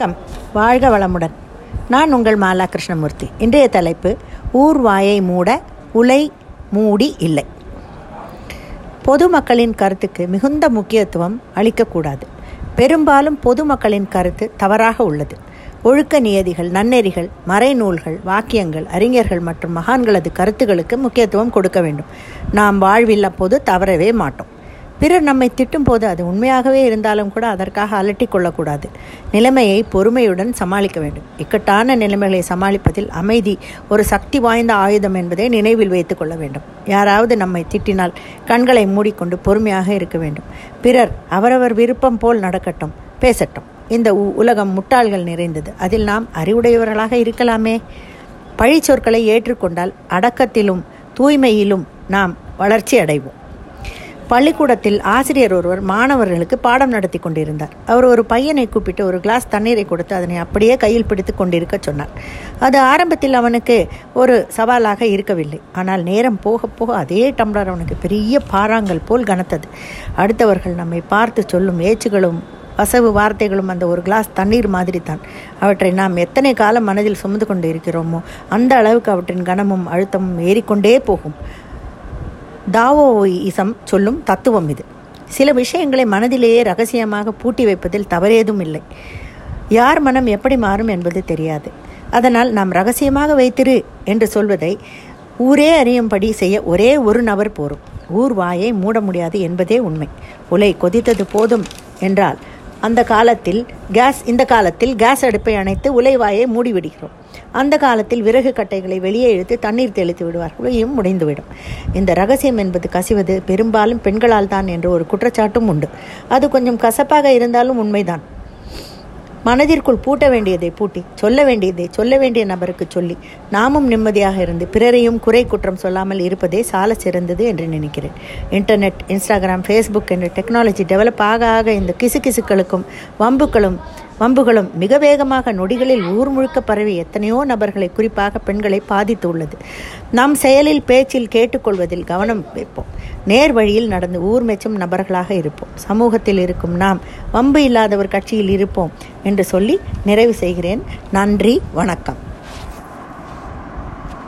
வணக்கம். வாழ்க வளமுடன். நான் உங்கள் மாலா கிருஷ்ணமூர்த்தி இன்றைய தலைப்பு ஊர் வாயை மூட உலை மூடி இல்லை. பொதுமக்களின் கருத்துக்கு மிகுந்த முக்கியத்துவம் அளிக்கக்கூடாது. பெரும்பாலும் பொதுமக்களின் கருத்து தவறாக உள்ளது. ஒழுக்க நியதிகள் நன்னெறிகள் மறைநூல்கள் வாக்கியங்கள் அறிஞர்கள் மற்றும் மகான்களது கருத்துகளுக்கு முக்கியத்துவம் கொடுக்க வேண்டும். நாம் வாழ்வில் அப்போது தவறவே மாட்டோம். பிறர் நம்மை திட்டும்போது அது உண்மையாகவே இருந்தாலும் கூட அதற்காக அலட்டிக் கொள்ளக்கூடாது. நிலைமையை பொறுமையுடன் சமாளிக்க வேண்டும். இக்கட்டான நிலைமைகளை சமாளிப்பதில் அமைதி ஒரு சக்தி வாய்ந்த ஆயுதம் என்பதை நினைவில் வைத்துக் கொள்ள வேண்டும். யாராவது நம்மை திட்டினால் கண்களை மூடிக்கொண்டு பொறுமையாக இருக்க வேண்டும். பிறர் அவரவர் விருப்பம் போல் நடக்கட்டும் பேசட்டும். இந்த உலகம் முட்டாள்கள் நிறைந்தது. அதில் நாம் அறிவுடையவர்களாக இருக்கலாமே. பழி சொற்களை ஏற்றுக்கொண்டால் அடக்கத்திலும் தூய்மையிலும் நாம் வளர்ச்சி அடைவோம் பள்ளிக்கூடத்தில் ஆசிரியர் ஒருவர் மாணவர்களுக்கு பாடம் நடத்தி கொண்டிருந்தார். அவர் ஒரு பையனை கூப்பிட்டு ஒரு கிளாஸ் தண்ணீரை கொடுத்து அதனை அப்படியே கையில் பிடித்து கொண்டிருக்க சொன்னார். அது ஆரம்பத்தில் அவனுக்கு ஒரு சவாலாக இருக்கவில்லை. ஆனால் நேரம் போக போக அதே டம்ளர் அவனுக்கு பெரிய பாறாங்கல் போல் கனத்தது. அடுத்தவர்கள் நம்மை பார்த்து சொல்லும் ஏச்சுகளும் வசவு வார்த்தைகளும் அந்த ஒரு கிளாஸ் தண்ணீர் மாதிரி தான். அவற்றை நாம் எத்தனை காலம் மனதில் சுமந்து கொண்டு இருக்கிறோமோ அந்த அளவுக்கு அவற்றின் கனமும் அழுத்தமும் ஏறிக்கொண்டே போகும். தாவோயிசம் சொல்லும் தத்துவம் இது. சில விஷயங்களை மனதிலேயே ரகசியமாக பூட்டி வைப்பதில் தவறேதும் இல்லை. யார் மனம் எப்படி மாறும் என்பது தெரியாது. அதனால் நாம் ரகசியமாக வைத்திரு என்று சொல்வதை ஊரே அறியும்படி செய்ய ஒரே ஒரு நபர் போரும். ஊர் வாயை மூட முடியாது என்பதே உண்மை. உலை கொதித்தது போதும் என்றால் அந்த காலத்தில் கேஸ் இந்த காலத்தில் கேஸ் அடுப்பை அணைத்து உலைவாயை மூடிவிடுகிறோம். அந்த காலத்தில் விறகு கட்டைகளை வெளியே இழுத்து தண்ணீர் தெளித்து விடுவார்கள் இயும் முடிந்துவிடும். இந்த ரகசியம் என்பது கசிவது பெரும்பாலும் பெண்களால் தான் என்று ஒரு குற்றச்சாட்டும் உண்டு. அது கொஞ்சம் கசப்பாக இருந்தாலும் உண்மைதான். மனதிற்குள் பூட்ட வேண்டியதை பூட்டி சொல்ல வேண்டியதை சொல்ல வேண்டிய நபருக்கு சொல்லி நாமும் நிம்மதியாக இருந்து பிறரையும் குறை குற்றம் சொல்லாமல் இருப்பதே சால சிறந்தது என்று நினைக்கிறேன். இன்டர்நெட் இன்ஸ்டாகிராம் ஃபேஸ்புக் என்ற டெக்னாலஜி டெவலப் ஆக ஆக இந்த கிசுகிசுக்களுக்கும் வம்புகளும் வம்புகளும் மிக வேகமாக நொடிகளில் ஊர் முழுக்க பரவி எத்தனையோ நபர்களை குறிப்பாக பெண்களை பாதித்து உள்ளது நாம் செயலில் பேச்சில் கேட்டுக்கொள்வதில் கவனம் வைப்போம். நேர் வழியில் நடந்து ஊர் மெச்சும் நபர்களாக இருப்போம். சமூகத்தில் இருக்கும் நாம் வம்பு இல்லாதவர் கட்சியில் இருப்போம் என்று சொல்லி நிறைவு செய்கிறேன். நன்றி வணக்கம்.